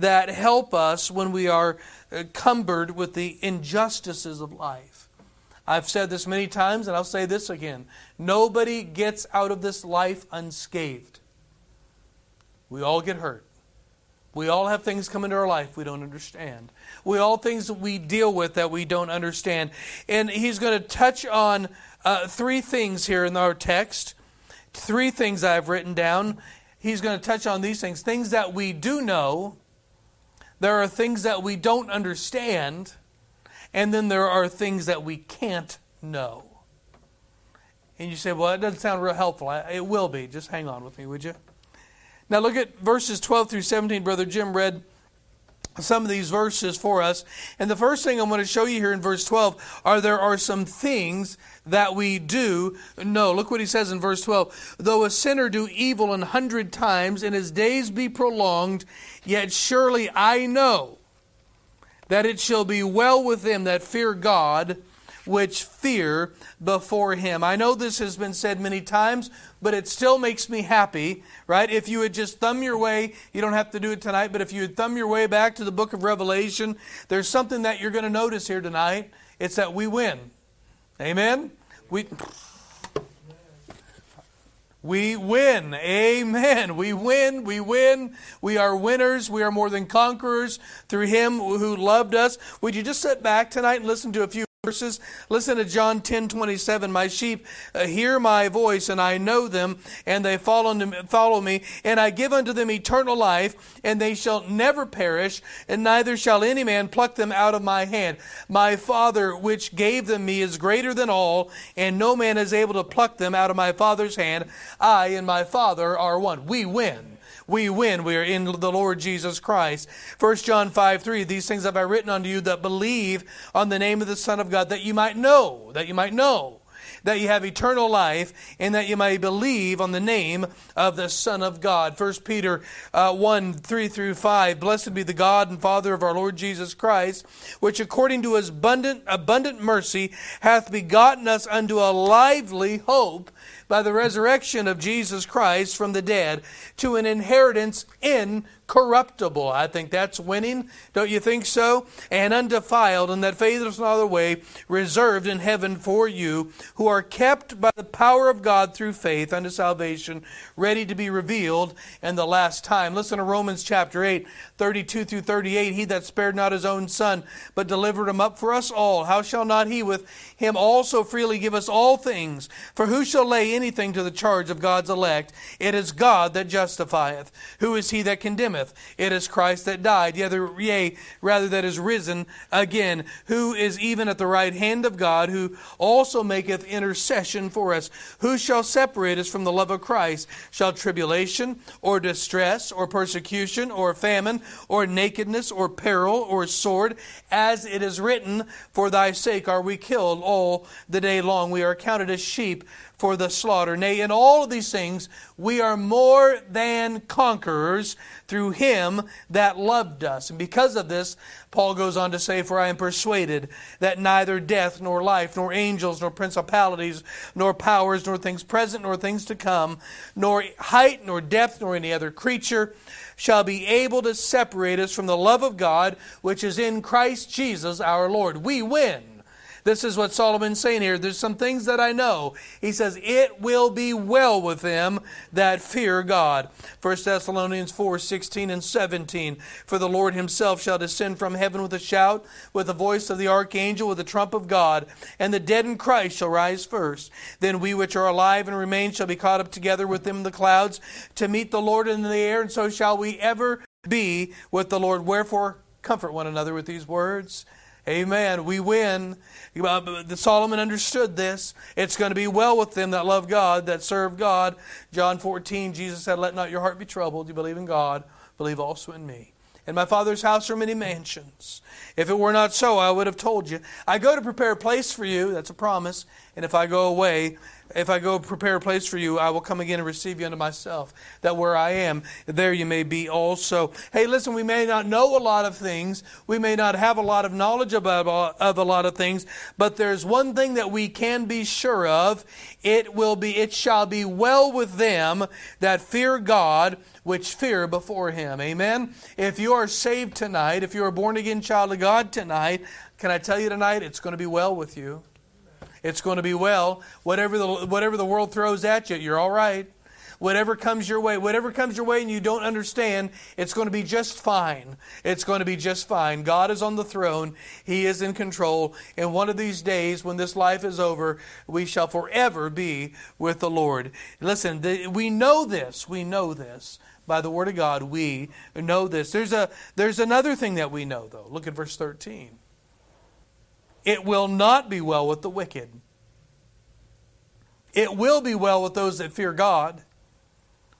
that help us when we are uh, cumbered with the injustices of life. I've said this many times, and I'll say this again. Nobody gets out of this life unscathed. We all get hurt. We all have things come into our life we don't understand. We all things that we deal with that we don't understand. And he's going to touch on uh, three things here in our text. Three things I've written down. He's going to touch on these things things that we do know, there are things that we don't understand, and then there are things that we can't know. And you say, well, that doesn't sound real helpful. It will be. Just hang on with me, would you? Now look at verses 12 through 17. Brother Jim read some of these verses for us. And the first thing I'm going to show you here in verse 12 are there are some things that we do know. Look what he says in verse 12. Though a sinner do evil an hundred times and his days be prolonged, yet surely I know that it shall be well with them that fear God which fear before him. I know this has been said many times, but it still makes me happy, right? If you would just thumb your way, you don't have to do it tonight, but if you would thumb your way back to the book of Revelation, there's something that you're going to notice here tonight. It's that we win. Amen? We. We win. Amen. We win. We win. We are winners. We are more than conquerors through Him who loved us. Would you just sit back tonight and listen to a few verses. Listen to John 10 27. My sheep uh, hear my voice, and I know them, and they follow, follow me, and I give unto them eternal life, and they shall never perish, and neither shall any man pluck them out of my hand. My Father, which gave them me, is greater than all, and no man is able to pluck them out of my Father's hand. I and my Father are one. We win we win. We are in the Lord Jesus Christ. 1 John 5 3, these things have I written unto you that believe on the name of the Son of God, that you might know, that you might know that you have eternal life, and that you may believe on the name of the Son of God. 1 Peter uh, 1 3 through 5. Blessed be the God and Father of our Lord Jesus Christ, which according to his abundant, abundant mercy hath begotten us unto a lively hope by the resurrection of Jesus Christ from the dead to an inheritance incorruptible. I think that's winning. Don't you think so? And undefiled, and that faithless no other way, reserved in heaven for you, who are kept by the power of God through faith unto salvation, ready to be revealed in the last time. Listen to Romans chapter 8, 32 through 38. He that spared not his own son, but delivered him up for us all, how shall not he with him also freely give us all things? For who shall lay anything to the charge of God's elect. It is God that justifieth. Who is he that condemneth? It is Christ that died, yea, rather that is risen again, who is even at the right hand of God, who also maketh intercession for us. Who shall separate us from the love of Christ? Shall tribulation, or distress, or persecution, or famine, or nakedness, or peril, or sword? As it is written, For thy sake are we killed all the day long. We are counted as sheep for the slaughter. Nay, in all of these things, we are more than conquerors through him that loved us. And because of this, Paul goes on to say, For I am persuaded that neither death, nor life, nor angels, nor principalities, nor powers, nor things present, nor things to come, nor height, nor depth, nor any other creature shall be able to separate us from the love of God which is in Christ Jesus our Lord. We win this is what Solomon's saying here. There's some things that I know. He says, It will be well with them that fear God. 1 Thessalonians 4 16 and 17. For the Lord himself shall descend from heaven with a shout, with the voice of the archangel, with the trump of God, and the dead in Christ shall rise first. Then we which are alive and remain shall be caught up together with them in the clouds to meet the Lord in the air, and so shall we ever be with the Lord. Wherefore, comfort one another with these words. Amen. We win. Uh, Solomon understood this. It's going to be well with them that love God, that serve God. John 14, Jesus said, Let not your heart be troubled. You believe in God, believe also in me. In my Father's house are many mansions. If it were not so, I would have told you. I go to prepare a place for you. That's a promise. And if I go away, if I go prepare a place for you, I will come again and receive you unto myself, that where I am, there you may be also. Hey, listen, we may not know a lot of things, we may not have a lot of knowledge about of a lot of things, but there's one thing that we can be sure of: it will be, it shall be well with them that fear God, which fear before Him. Amen. If you are saved tonight, if you are born again child of God tonight, can I tell you tonight, it's going to be well with you. It's going to be well. Whatever the, whatever the world throws at you, you're all right. Whatever comes your way, whatever comes your way and you don't understand, it's going to be just fine. It's going to be just fine. God is on the throne. He is in control. And one of these days, when this life is over, we shall forever be with the Lord. Listen, we know this. We know this by the word of God. We know this. There's a there's another thing that we know though. Look at verse 13. It will not be well with the wicked. It will be well with those that fear God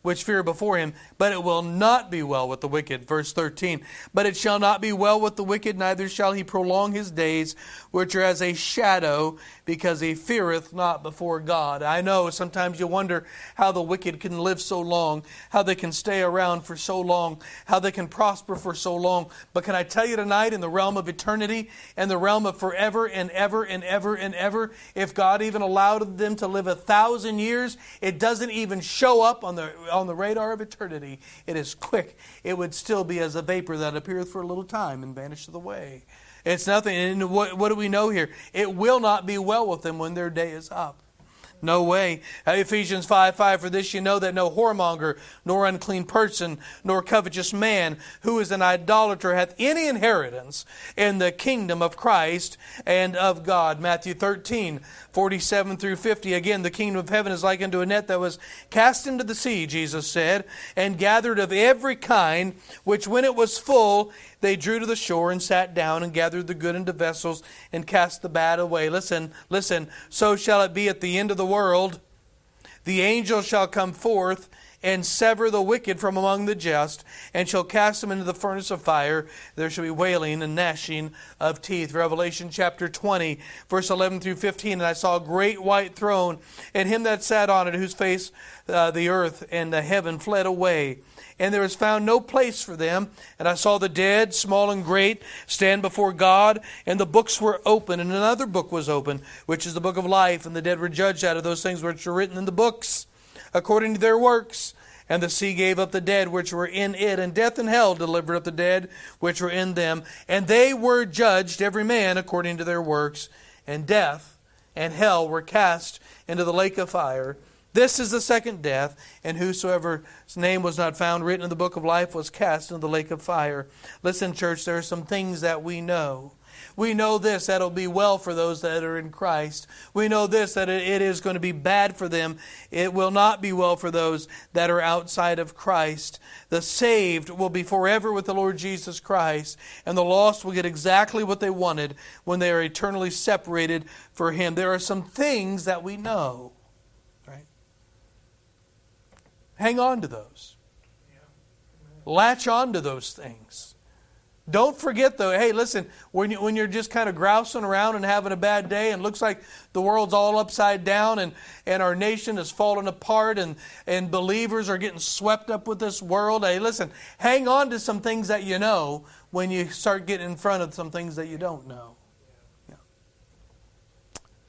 which fear before him, but it will not be well with the wicked. Verse 13. But it shall not be well with the wicked, neither shall he prolong his days, which are as a shadow, because he feareth not before God. I know sometimes you wonder how the wicked can live so long, how they can stay around for so long, how they can prosper for so long. But can I tell you tonight, in the realm of eternity and the realm of forever and ever and ever and ever, if God even allowed them to live a thousand years, it doesn't even show up on the on the radar of eternity, it is quick. It would still be as a vapor that appeareth for a little time and vanisheth away. It's nothing. And what, what do we know here? It will not be well with them when their day is up. No way. Ephesians 5 5 For this you know that no whoremonger, nor unclean person, nor covetous man, who is an idolater, hath any inheritance in the kingdom of Christ and of God. Matthew 13 47 through 50. Again, the kingdom of heaven is like unto a net that was cast into the sea, Jesus said, and gathered of every kind, which when it was full, they drew to the shore and sat down and gathered the good into vessels and cast the bad away. Listen, listen. So shall it be at the end of the world. The angel shall come forth and sever the wicked from among the just, and shall cast them into the furnace of fire. There shall be wailing and gnashing of teeth. Revelation chapter 20, verse 11 through 15. And I saw a great white throne, and him that sat on it, whose face uh, the earth and the heaven fled away and there was found no place for them. And I saw the dead, small and great, stand before God, and the books were open, and another book was open, which is the book of life, and the dead were judged out of those things which were written in the books, according to their works. And the sea gave up the dead which were in it, and death and hell delivered up the dead which were in them. And they were judged, every man according to their works. And death and hell were cast into the lake of fire. This is the second death, and whosoever's name was not found written in the book of life was cast into the lake of fire. Listen, church, there are some things that we know. We know this, that it'll be well for those that are in Christ. We know this, that it is going to be bad for them. It will not be well for those that are outside of Christ. The saved will be forever with the Lord Jesus Christ, and the lost will get exactly what they wanted when they are eternally separated for Him. There are some things that we know, right? Hang on to those. Latch on to those things. Don't forget, though, hey, listen, when, you, when you're just kind of grousing around and having a bad day and looks like the world's all upside down and, and our nation is falling apart and, and believers are getting swept up with this world, hey, listen, hang on to some things that you know when you start getting in front of some things that you don't know. Yeah.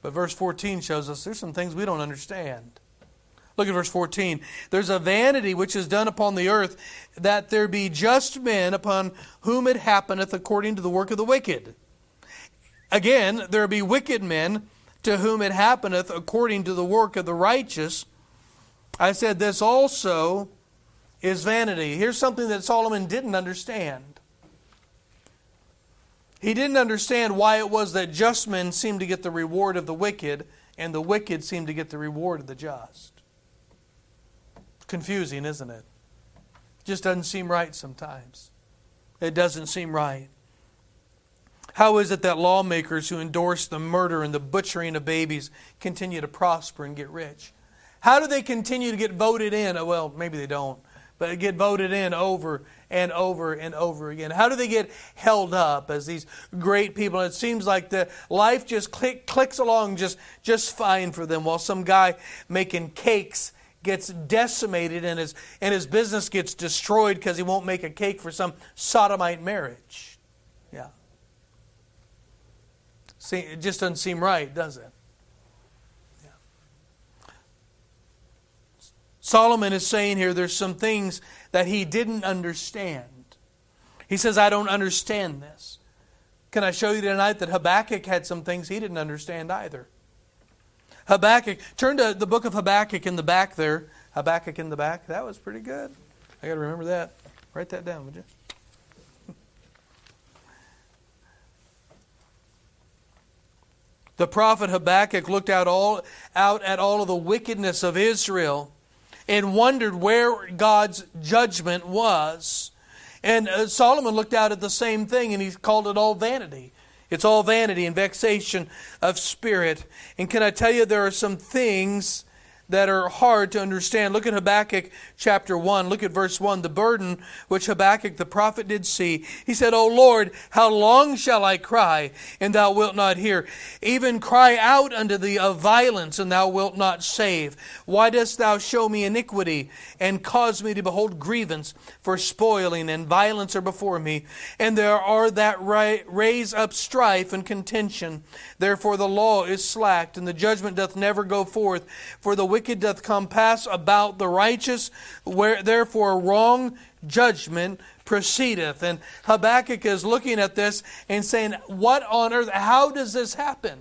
But verse 14 shows us there's some things we don't understand. Look at verse 14. There's a vanity which is done upon the earth, that there be just men upon whom it happeneth according to the work of the wicked. Again, there be wicked men to whom it happeneth according to the work of the righteous. I said this also is vanity. Here's something that Solomon didn't understand. He didn't understand why it was that just men seemed to get the reward of the wicked and the wicked seemed to get the reward of the just confusing, isn't it? Just doesn't seem right sometimes. It doesn't seem right. How is it that lawmakers who endorse the murder and the butchering of babies continue to prosper and get rich? How do they continue to get voted in? Oh, well, maybe they don't. but get voted in over and over and over again? How do they get held up as these great people? It seems like the life just click, clicks along just, just fine for them while some guy making cakes gets decimated and his, and his business gets destroyed because he won't make a cake for some sodomite marriage. Yeah. See, it just doesn't seem right, does it? Solomon is saying here there's some things that he didn't understand. He says, I don't understand this. Can I show you tonight that Habakkuk had some things he didn't understand either? Habakkuk, turn to the book of Habakkuk in the back there. Habakkuk in the back. That was pretty good. I got to remember that. Write that down, would you? The prophet Habakkuk looked out all out at all of the wickedness of Israel and wondered where God's judgment was. And uh, Solomon looked out at the same thing and he called it all vanity. It's all vanity and vexation of spirit. And can I tell you, there are some things that are hard to understand. Look at Habakkuk chapter 1. Look at verse 1. The burden which Habakkuk the prophet did see. He said, O Lord, how long shall I cry, and thou wilt not hear? Even cry out unto thee of violence, and thou wilt not save. Why dost thou show me iniquity, and cause me to behold grievance? For spoiling and violence are before me, and there are that raise up strife and contention. Therefore the law is slacked, and the judgment doth never go forth. For the wicked doth compass about the righteous, where therefore wrong judgment proceedeth. And Habakkuk is looking at this and saying, What on earth? How does this happen?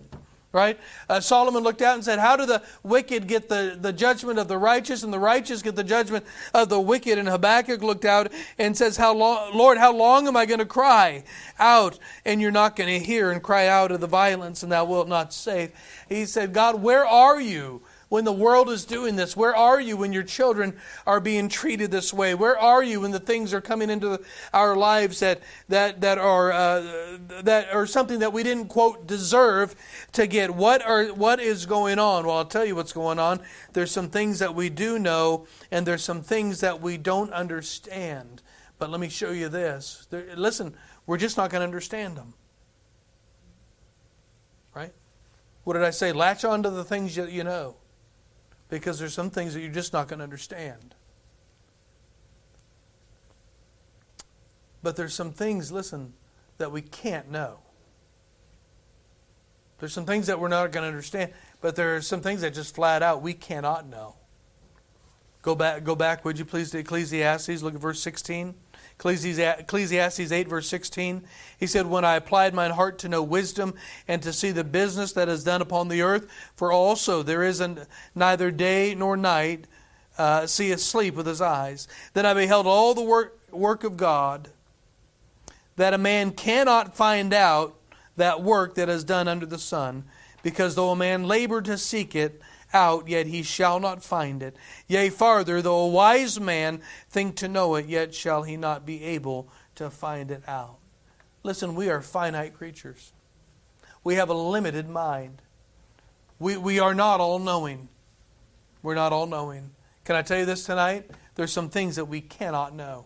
Right? Uh, Solomon looked out and said, How do the wicked get the, the judgment of the righteous, and the righteous get the judgment of the wicked? And Habakkuk looked out and says, how long, Lord, how long am I going to cry out? And you're not going to hear and cry out of the violence, and thou wilt not save. He said, God, where are you? When the world is doing this? Where are you when your children are being treated this way? Where are you when the things are coming into our lives that that that are uh, that are something that we didn't quote deserve to get? What are what is going on? Well, I'll tell you what's going on. There's some things that we do know, and there's some things that we don't understand. But let me show you this. There, listen, we're just not going to understand them. Right? What did I say? Latch on to the things that you know because there's some things that you're just not going to understand. But there's some things, listen, that we can't know. There's some things that we're not going to understand, but there are some things that just flat out we cannot know. Go back, go back, would you please, to Ecclesiastes. Look at verse 16. Ecclesiastes 8, verse 16. He said, When I applied mine heart to know wisdom and to see the business that is done upon the earth, for also there is neither day nor night, uh, see sleep with his eyes. Then I beheld all the work, work of God, that a man cannot find out that work that is done under the sun, because though a man labor to seek it, out, yet he shall not find it. Yea, farther, though a wise man think to know it, yet shall he not be able to find it out. Listen, we are finite creatures. We have a limited mind. We, we are not all knowing. We're not all knowing. Can I tell you this tonight? There's some things that we cannot know.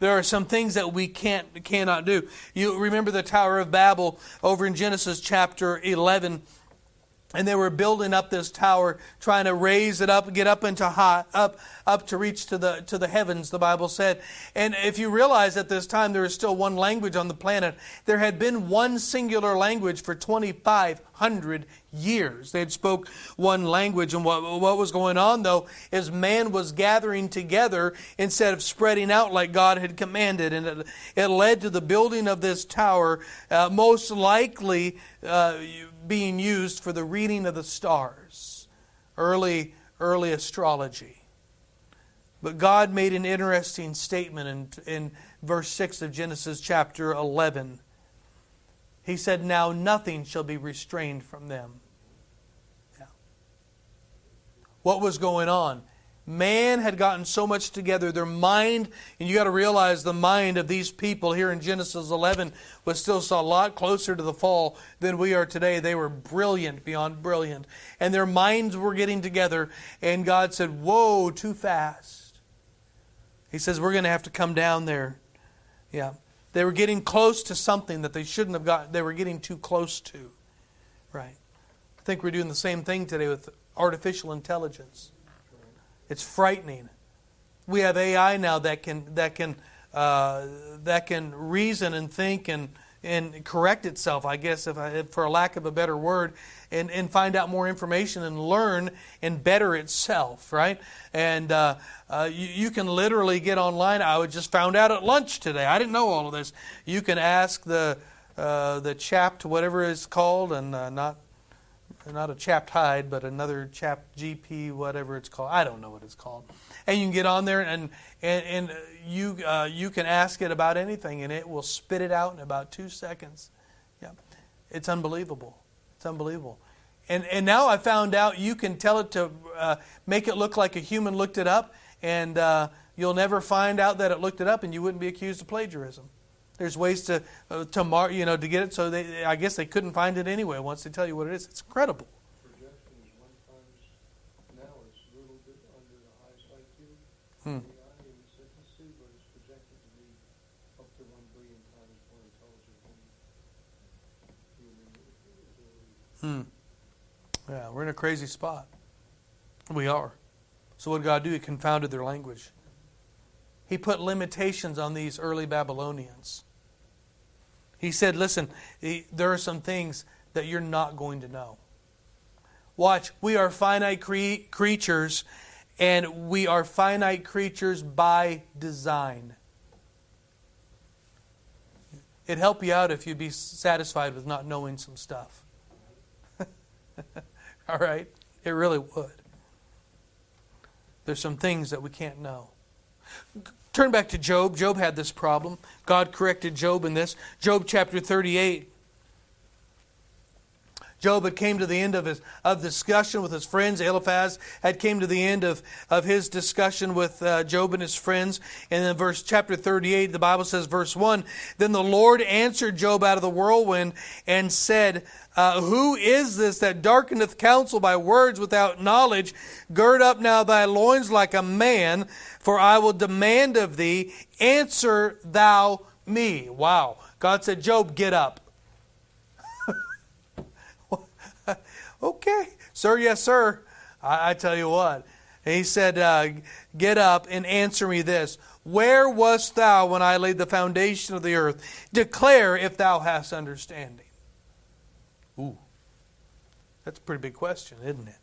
There are some things that we can't cannot do. You remember the Tower of Babel over in Genesis chapter 11 and they were building up this tower trying to raise it up get up into high up up to reach to the to the heavens the bible said. And if you realize at this time there is still one language on the planet. There had been one singular language for 2500 years they had spoke one language and what, what was going on though is man was gathering together instead of spreading out like god had commanded and it, it led to the building of this tower uh, most likely uh, being used for the reading of the stars, early, early astrology. But God made an interesting statement in, in verse 6 of Genesis chapter 11. He said, Now nothing shall be restrained from them. Yeah. What was going on? Man had gotten so much together. Their mind, and you got to realize the mind of these people here in Genesis 11 was still a lot closer to the fall than we are today. They were brilliant beyond brilliant. And their minds were getting together, and God said, Whoa, too fast. He says, We're going to have to come down there. Yeah. They were getting close to something that they shouldn't have got. They were getting too close to. Right. I think we're doing the same thing today with artificial intelligence. It's frightening. We have AI now that can that can uh, that can reason and think and and correct itself, I guess, if I, for a lack of a better word, and, and find out more information and learn and better itself, right? And uh, uh, you, you, can literally get online. I just found out at lunch today. I didn't know all of this. You can ask the uh, the chapped whatever it's called, and uh, not not a chapped hide, but another chapped GP, whatever it's called. I don't know what it's called. And you can get on there and and, and you uh, you can ask it about anything, and it will spit it out in about two seconds. Yeah, it's unbelievable. It's unbelievable. And and now I found out you can tell it to uh, make it look like a human looked it up, and uh, you'll never find out that it looked it up, and you wouldn't be accused of plagiarism. There's ways to uh, to mar, you know to get it so they I guess they couldn't find it anyway once they tell you what it is. It's incredible. Hmm. Hmm. Yeah, we're in a crazy spot. We are. So what did God do? He confounded their language. He put limitations on these early Babylonians. He said, listen, there are some things that you're not going to know. Watch, we are finite cre- creatures, and we are finite creatures by design. It'd help you out if you'd be satisfied with not knowing some stuff. All right? It really would. There's some things that we can't know. Turn back to Job. Job had this problem. God corrected Job in this. Job chapter 38. Job had came to the end of his of discussion with his friends. Eliphaz had came to the end of, of his discussion with uh, Job and his friends. And in verse chapter 38, the Bible says, verse 1, Then the Lord answered Job out of the whirlwind and said, uh, Who is this that darkeneth counsel by words without knowledge? Gird up now thy loins like a man, for I will demand of thee, answer thou me. Wow. God said, Job, get up. Okay, sir, yes, sir. I, I tell you what. he said, uh, Get up and answer me this. Where wast thou when I laid the foundation of the earth? Declare if thou hast understanding. Ooh, that's a pretty big question, isn't it?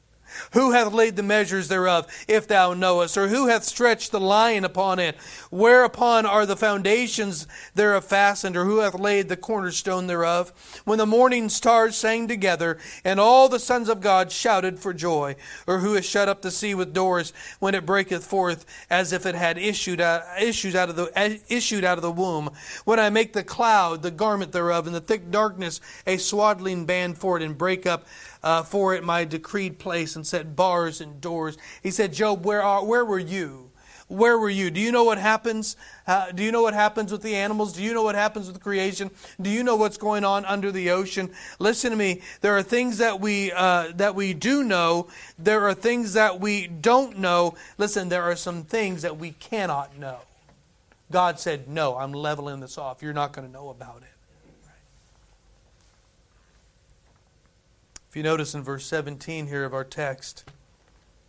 Who hath laid the measures thereof, if thou knowest? Or who hath stretched the line upon it? Whereupon are the foundations thereof fastened? Or who hath laid the cornerstone thereof? When the morning stars sang together, and all the sons of God shouted for joy. Or who hath shut up the sea with doors, when it breaketh forth, as if it had issued uh, out, issued out, of, the, uh, issued out of the womb? When I make the cloud the garment thereof, and the thick darkness a swaddling band for it, and break up uh, for it my decreed place and set bars and doors. He said, Job, where, are, where were you? Where were you? Do you know what happens? Uh, do you know what happens with the animals? Do you know what happens with creation? Do you know what's going on under the ocean? Listen to me. There are things that we uh, that we do know. There are things that we don't know. Listen, there are some things that we cannot know. God said, "No, I'm leveling this off. You're not going to know about it." If you notice in verse 17 here of our text,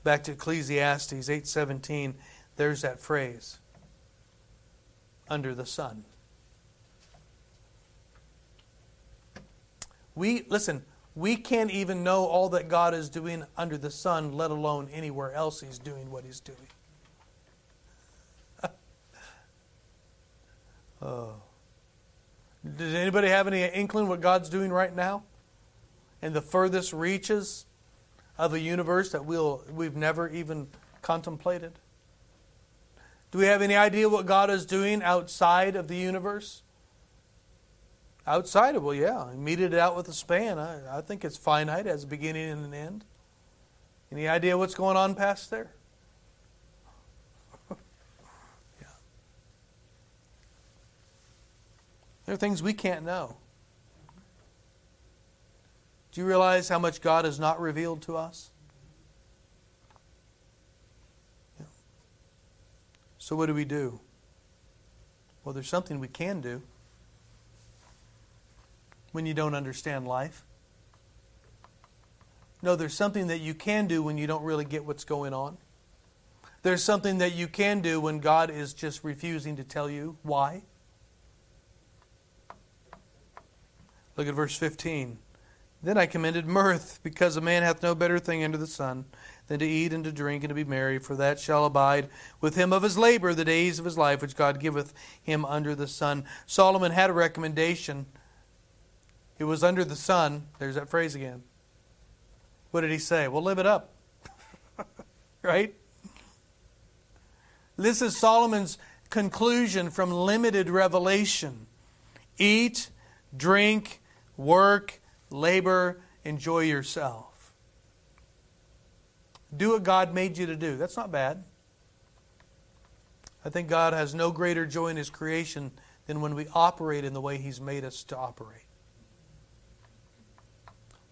back to Ecclesiastes 8:17, there's that phrase under the sun. We listen, we can't even know all that God is doing under the sun, let alone anywhere else he's doing what he's doing. oh. Does anybody have any inkling what God's doing right now? In the furthest reaches of a universe that we'll, we've never even contemplated? Do we have any idea what God is doing outside of the universe? Outside of, well, yeah, he meted it out with a span. I, I think it's finite, as a beginning and an end. Any idea what's going on past there? yeah. There are things we can't know. Do you realize how much God has not revealed to us? So, what do we do? Well, there's something we can do when you don't understand life. No, there's something that you can do when you don't really get what's going on. There's something that you can do when God is just refusing to tell you why. Look at verse 15. Then I commended mirth, because a man hath no better thing under the sun than to eat and to drink and to be merry, for that shall abide with him of his labor the days of his life which God giveth him under the sun. Solomon had a recommendation. It was under the sun. There's that phrase again. What did he say? Well, live it up. right? This is Solomon's conclusion from limited revelation. Eat, drink, work, labor, enjoy yourself. Do what God made you to do. That's not bad. I think God has no greater joy in His creation than when we operate in the way He's made us to operate.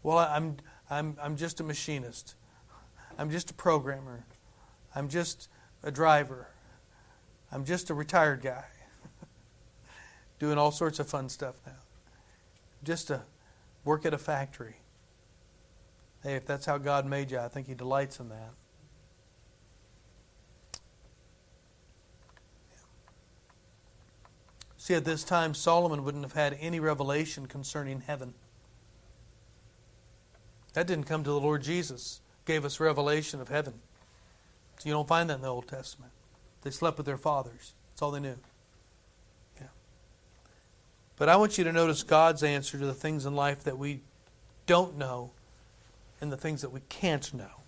Well, I'm, I'm, I'm just a machinist. I'm just a programmer. I'm just a driver. I'm just a retired guy. Doing all sorts of fun stuff now. Just a work at a factory. Hey, if that's how God made you, I think He delights in that. See, at this time, Solomon wouldn't have had any revelation concerning heaven. That didn't come to the Lord Jesus, gave us revelation of heaven. So you don't find that in the Old Testament. They slept with their fathers. That's all they knew. But I want you to notice God's answer to the things in life that we don't know and the things that we can't know.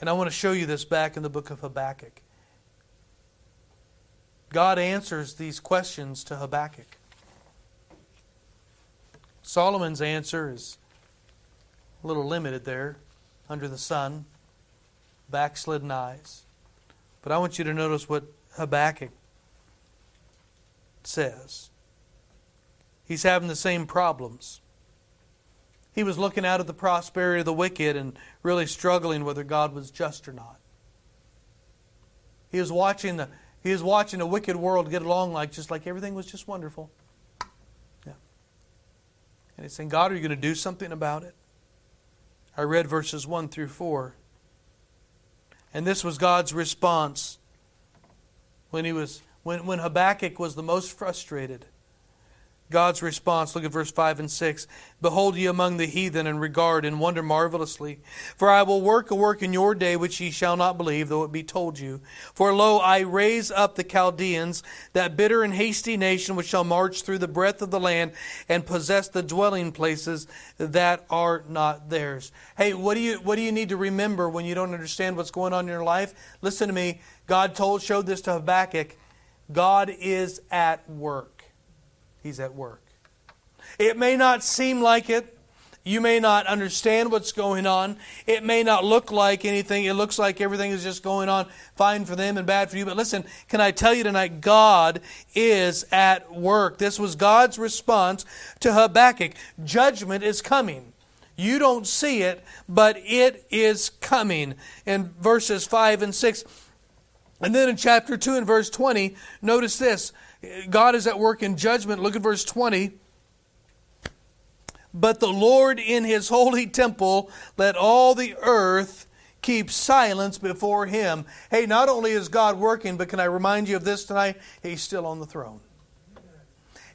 And I want to show you this back in the book of Habakkuk. God answers these questions to Habakkuk. Solomon's answer is a little limited there, under the sun, backslidden eyes. But I want you to notice what Habakkuk says. He's having the same problems. He was looking out at the prosperity of the wicked and really struggling whether God was just or not. He was watching the he was watching a wicked world get along like just like everything was just wonderful. Yeah. And he's saying, God, are you going to do something about it? I read verses 1 through 4. And this was God's response when he was when, when Habakkuk was the most frustrated, God's response, look at verse 5 and 6. Behold ye among the heathen and regard and wonder marvelously. For I will work a work in your day which ye shall not believe, though it be told you. For lo, I raise up the Chaldeans, that bitter and hasty nation which shall march through the breadth of the land and possess the dwelling places that are not theirs. Hey, what do you what do you need to remember when you don't understand what's going on in your life? Listen to me. God told showed this to Habakkuk God is at work. He's at work. It may not seem like it. You may not understand what's going on. It may not look like anything. It looks like everything is just going on fine for them and bad for you. But listen, can I tell you tonight, God is at work. This was God's response to Habakkuk. Judgment is coming. You don't see it, but it is coming. In verses 5 and 6, and then in chapter 2 and verse 20, notice this God is at work in judgment. Look at verse 20. But the Lord in his holy temple, let all the earth keep silence before him. Hey, not only is God working, but can I remind you of this tonight? He's still on the throne.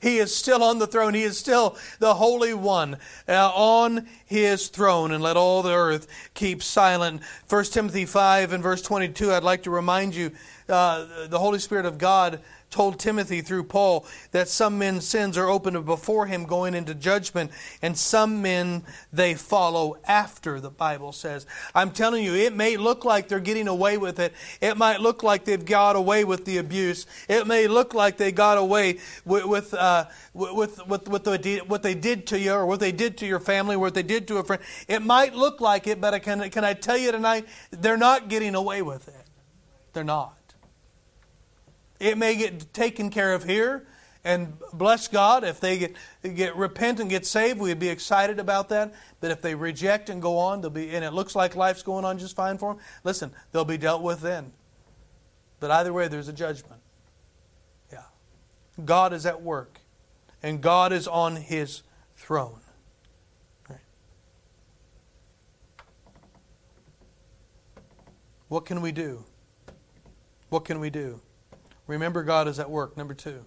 He is still on the throne. He is still the Holy One uh, on his throne. And let all the earth keep silent. 1 Timothy 5 and verse 22, I'd like to remind you uh, the Holy Spirit of God told Timothy through Paul that some men's sins are open before him going into judgment, and some men they follow after, the Bible says. I'm telling you, it may look like they're getting away with it. It might look like they've got away with the abuse. It may look like they got away with, with, uh, with, with, with the, what they did to you or what they did to your family, what they did to a friend. It might look like it, but I can, can I tell you tonight, they're not getting away with it. They're not. It may get taken care of here, and bless God if they get, get repent and get saved, we'd be excited about that. But if they reject and go on, they'll be and it looks like life's going on just fine for them. Listen, they'll be dealt with then. But either way, there's a judgment. Yeah. God is at work, and God is on his throne. What can we do? What can we do? Remember, God is at work. Number two,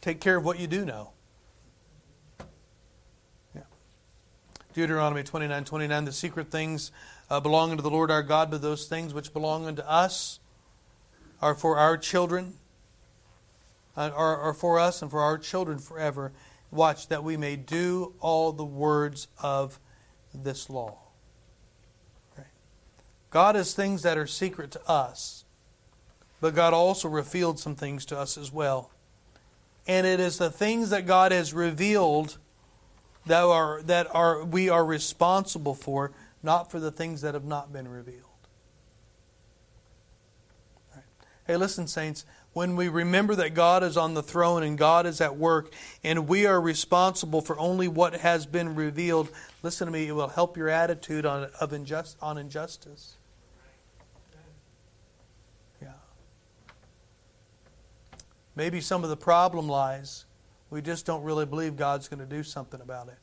take care of what you do know. Yeah. Deuteronomy 29 29, the secret things uh, belong unto the Lord our God, but those things which belong unto us are for our children, uh, are, are for us and for our children forever. Watch that we may do all the words of this law. Right. God has things that are secret to us, but God also revealed some things to us as well. And it is the things that God has revealed that are that are we are responsible for not for the things that have not been revealed. Right. Hey, listen, saints, when we remember that God is on the throne and God is at work and we are responsible for only what has been revealed, listen to me, it will help your attitude on, of injust, on injustice. Maybe some of the problem lies, we just don't really believe God's going to do something about it.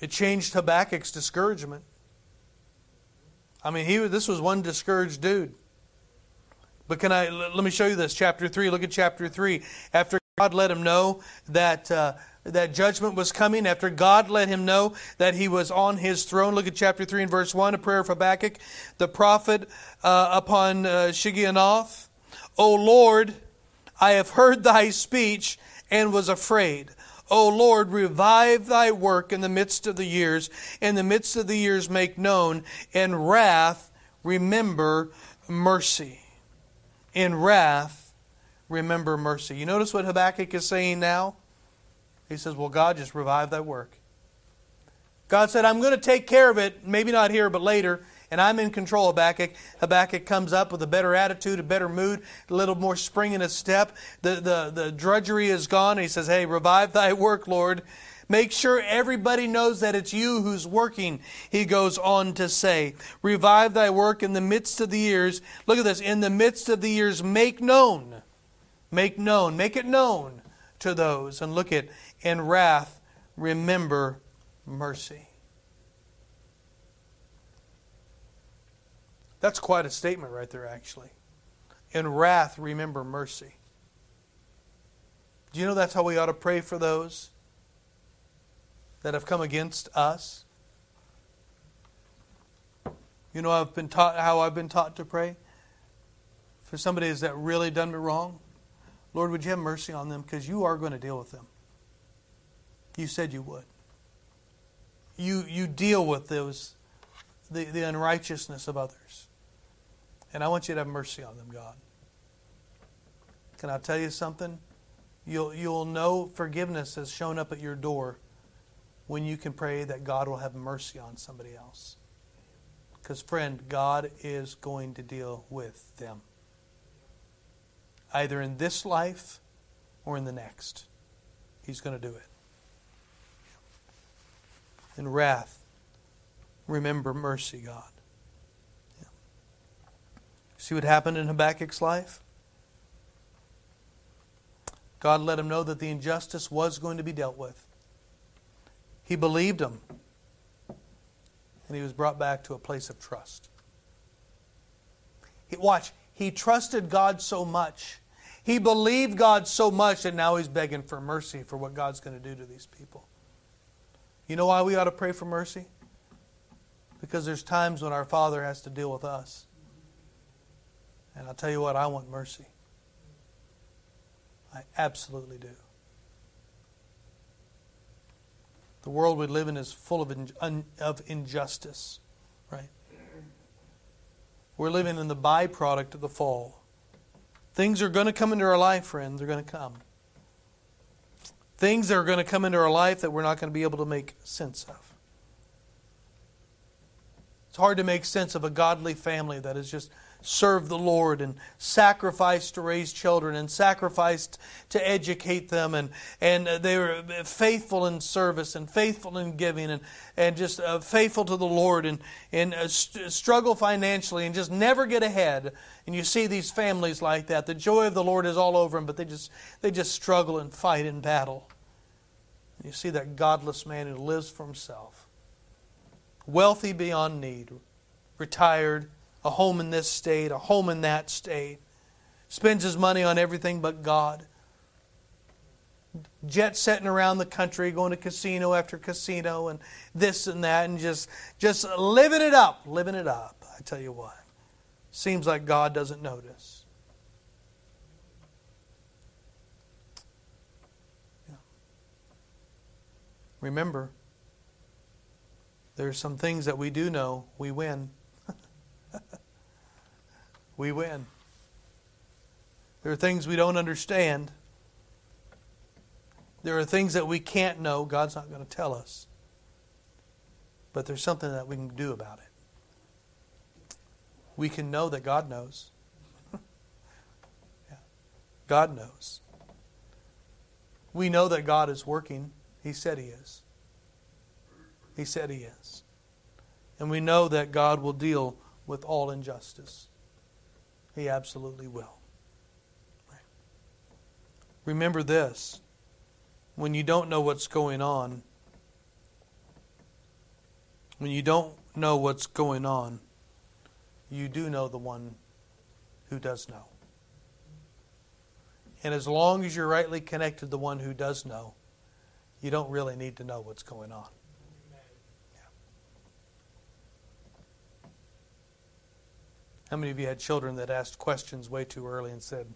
It changed Habakkuk's discouragement. I mean, he this was one discouraged dude. But can I let me show you this chapter 3. Look at chapter 3. After God let him know that uh, that judgment was coming, after God let him know that he was on his throne. Look at chapter 3 and verse 1, a prayer of Habakkuk, the prophet uh, upon uh, Shigionoth. O Lord, I have heard thy speech and was afraid. O Lord, revive thy work in the midst of the years. In the midst of the years, make known. In wrath, remember mercy. In wrath, remember mercy. You notice what Habakkuk is saying now? He says, Well, God, just revive that work. God said, I'm going to take care of it, maybe not here, but later and I'm in control. Habakkuk. Habakkuk comes up with a better attitude, a better mood, a little more spring in his step. The, the, the drudgery is gone. He says, Hey, revive thy work, Lord. Make sure everybody knows that it's you who's working, he goes on to say. Revive thy work in the midst of the years. Look at this. In the midst of the years, make known. Make known. Make it known to those. And look at, in wrath, remember mercy. That's quite a statement right there, actually. In wrath, remember mercy. Do you know that's how we ought to pray for those that have come against us? You know I've been taught how I've been taught to pray? For somebody is that really done me wrong? Lord, would you have mercy on them? Because you are going to deal with them. You said you would. You, you deal with those the, the unrighteousness of others. And I want you to have mercy on them, God. Can I tell you something? You'll, you'll know forgiveness has shown up at your door when you can pray that God will have mercy on somebody else. Because, friend, God is going to deal with them. Either in this life or in the next. He's going to do it. In wrath, remember mercy, God. See what happened in Habakkuk's life? God let him know that the injustice was going to be dealt with. He believed him. And he was brought back to a place of trust. He, watch, he trusted God so much. He believed God so much that now he's begging for mercy for what God's going to do to these people. You know why we ought to pray for mercy? Because there's times when our Father has to deal with us. And I'll tell you what, I want mercy. I absolutely do. The world we live in is full of, in, of injustice, right? We're living in the byproduct of the fall. Things are going to come into our life, friends. They're going to come. Things are going to come into our life that we're not going to be able to make sense of. It's hard to make sense of a godly family that is just served the Lord and sacrificed to raise children and sacrificed to educate them. And, and they were faithful in service and faithful in giving and, and just uh, faithful to the Lord and, and uh, st- struggle financially and just never get ahead. And you see these families like that. The joy of the Lord is all over them, but they just, they just struggle and fight and battle. And you see that godless man who lives for himself, wealthy beyond need, retired a home in this state, a home in that state, spends his money on everything but God. Jet setting around the country, going to casino after casino, and this and that, and just just living it up, living it up. I tell you what, seems like God doesn't notice. Yeah. Remember, there are some things that we do know we win we win. There are things we don't understand. There are things that we can't know. God's not going to tell us. But there's something that we can do about it. We can know that God knows. yeah. God knows. We know that God is working. He said He is. He said He is. And we know that God will deal with all injustice. He absolutely will. Remember this when you don't know what's going on, when you don't know what's going on, you do know the one who does know. And as long as you're rightly connected to the one who does know, you don't really need to know what's going on. How many of you had children that asked questions way too early and said,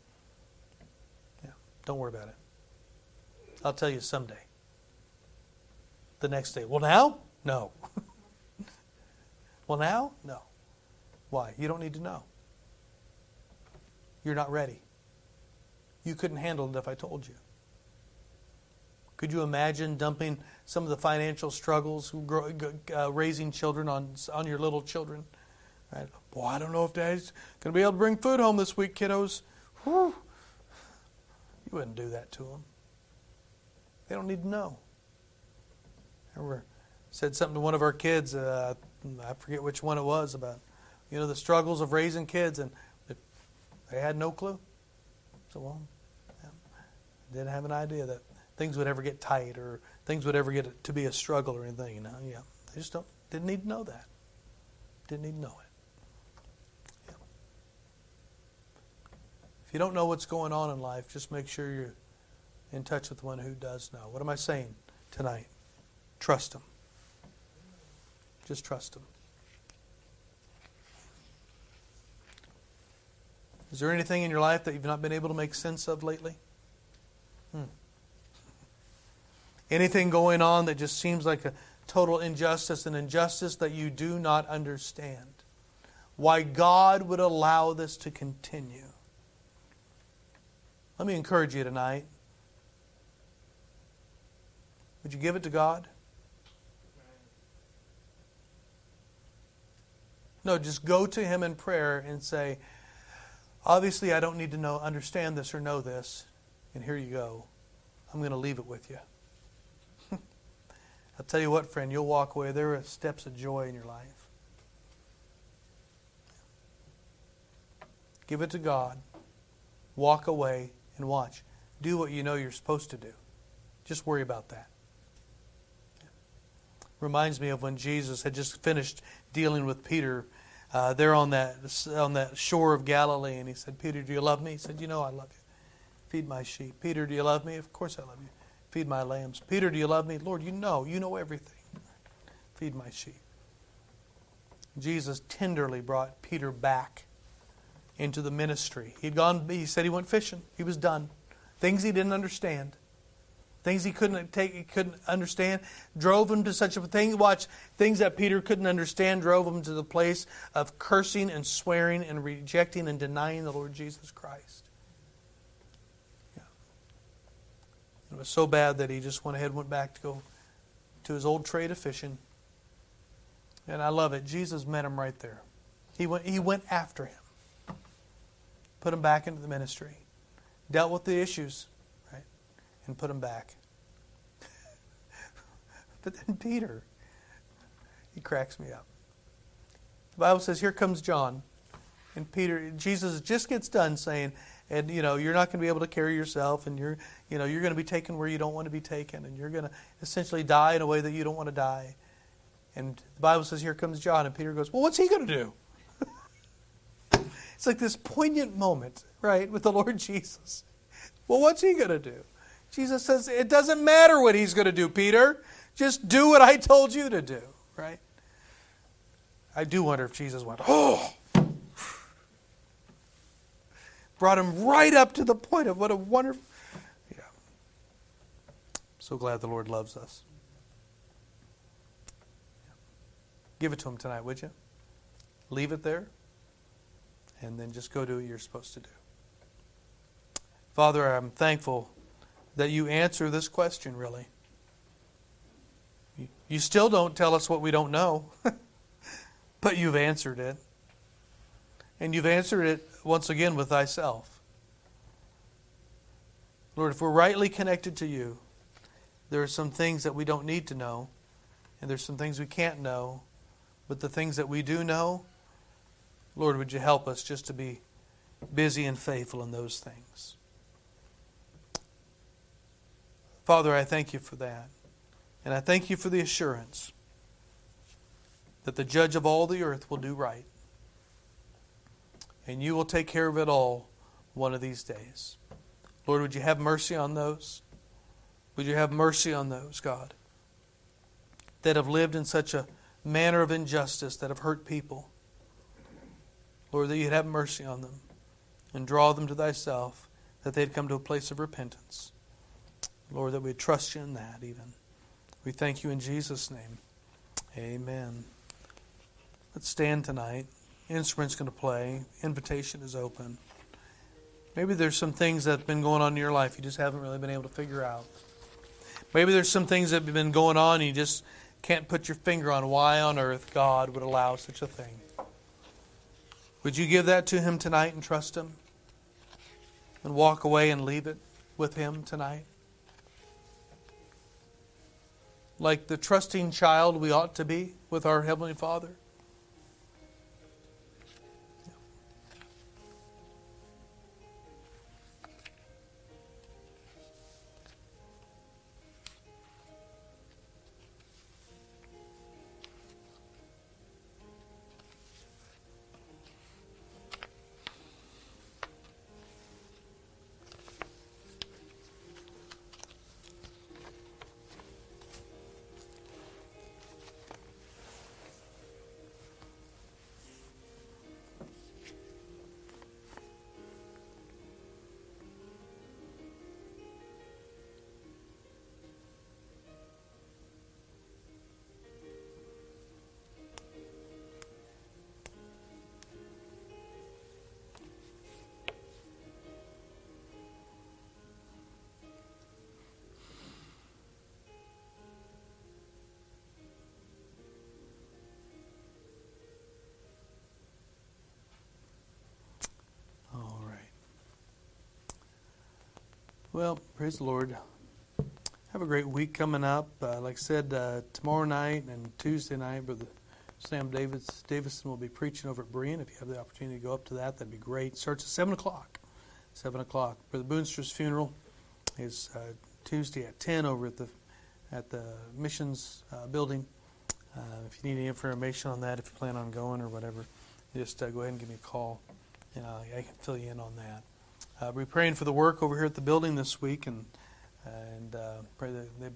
Yeah, don't worry about it. I'll tell you someday. The next day, well, now? No. well, now? No. Why? You don't need to know. You're not ready. You couldn't handle it if I told you. Could you imagine dumping some of the financial struggles, uh, raising children on, on your little children? Right? Boy, I don't know if Dad's going to be able to bring food home this week, kiddos. Whew. You wouldn't do that to them. They don't need to know. I remember said something to one of our kids. Uh, I forget which one it was about, you know, the struggles of raising kids, and they had no clue. So, well, yeah, didn't have an idea that things would ever get tight or things would ever get to be a struggle or anything. You know, yeah, they just don't didn't need to know that. Didn't need to know it. If you don't know what's going on in life, just make sure you're in touch with one who does know. What am I saying tonight? Trust Him. Just trust Him. Is there anything in your life that you've not been able to make sense of lately? Hmm. Anything going on that just seems like a total injustice, an injustice that you do not understand? Why God would allow this to continue? Let me encourage you tonight. Would you give it to God? No, just go to Him in prayer and say, Obviously, I don't need to know, understand this or know this. And here you go. I'm going to leave it with you. I'll tell you what, friend, you'll walk away. There are steps of joy in your life. Give it to God. Walk away and watch. Do what you know you're supposed to do. Just worry about that. Reminds me of when Jesus had just finished dealing with Peter uh, there on that on that shore of Galilee, and he said, "Peter, do you love me?" He said, "You know I love you. Feed my sheep." Peter, do you love me? Of course I love you. Feed my lambs. Peter, do you love me? Lord, you know, you know everything. Feed my sheep. Jesus tenderly brought Peter back into the ministry. He'd gone, he said he went fishing. He was done. Things he didn't understand. Things he couldn't take, he couldn't understand, drove him to such a thing. Watch things that Peter couldn't understand drove him to the place of cursing and swearing and rejecting and denying the Lord Jesus Christ. Yeah. It was so bad that he just went ahead and went back to go to his old trade of fishing. And I love it. Jesus met him right there. He went, he went after him. Put them back into the ministry. Dealt with the issues, right? And put them back. but then Peter, he cracks me up. The Bible says, Here comes John. And Peter, Jesus just gets done saying, and you know, you're not going to be able to carry yourself, and you're, you know, you're going to be taken where you don't want to be taken, and you're going to essentially die in a way that you don't want to die. And the Bible says, Here comes John. And Peter goes, Well, what's he going to do? It's like this poignant moment, right, with the Lord Jesus. Well, what's he going to do? Jesus says, It doesn't matter what he's going to do, Peter. Just do what I told you to do, right? I do wonder if Jesus went, Oh! Brought him right up to the point of what a wonderful. Yeah. So glad the Lord loves us. Give it to him tonight, would you? Leave it there, and then just go do what you're supposed to do. Father, I'm thankful that you answer this question, really. You still don't tell us what we don't know, but you've answered it. And you've answered it once again with thyself. Lord, if we're rightly connected to you, there are some things that we don't need to know, and there's some things we can't know, but the things that we do know, Lord, would you help us just to be busy and faithful in those things? Father, I thank you for that. And I thank you for the assurance that the judge of all the earth will do right. And you will take care of it all one of these days. Lord, would you have mercy on those? Would you have mercy on those, God, that have lived in such a manner of injustice, that have hurt people? Lord, that you'd have mercy on them and draw them to thyself, that they'd come to a place of repentance. Lord, that we'd trust you in that even. We thank you in Jesus' name. Amen. Let's stand tonight. Instrument's going to play. Invitation is open. Maybe there's some things that have been going on in your life you just haven't really been able to figure out. Maybe there's some things that have been going on and you just can't put your finger on why on earth God would allow such a thing. Would you give that to Him tonight and trust Him? And walk away and leave it with Him tonight? Like the trusting child we ought to be with our Heavenly Father? Well, praise the Lord. Have a great week coming up. Uh, like I said, uh, tomorrow night and Tuesday night, Brother Sam Davis, Davison will be preaching over at Berean. If you have the opportunity to go up to that, that'd be great. Starts at 7 o'clock. 7 o'clock. Brother Boonster's funeral is uh, Tuesday at 10 over at the at the missions uh, building. Uh, if you need any information on that, if you plan on going or whatever, just uh, go ahead and give me a call, and I can fill you in on that. Uh, we're praying for the work over here at the building this week, and and uh, pray that the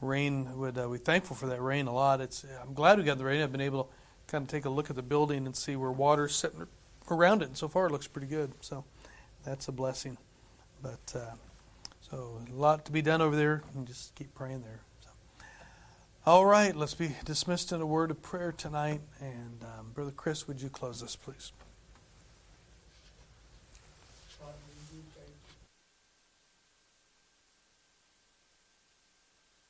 rain would. Uh, we're thankful for that rain a lot. It's. I'm glad we got the rain. I've been able to kind of take a look at the building and see where water's sitting around it, and so far it looks pretty good. So that's a blessing. But uh, so a lot to be done over there, and just keep praying there. So. All right, let's be dismissed in a word of prayer tonight. And um, Brother Chris, would you close us, please?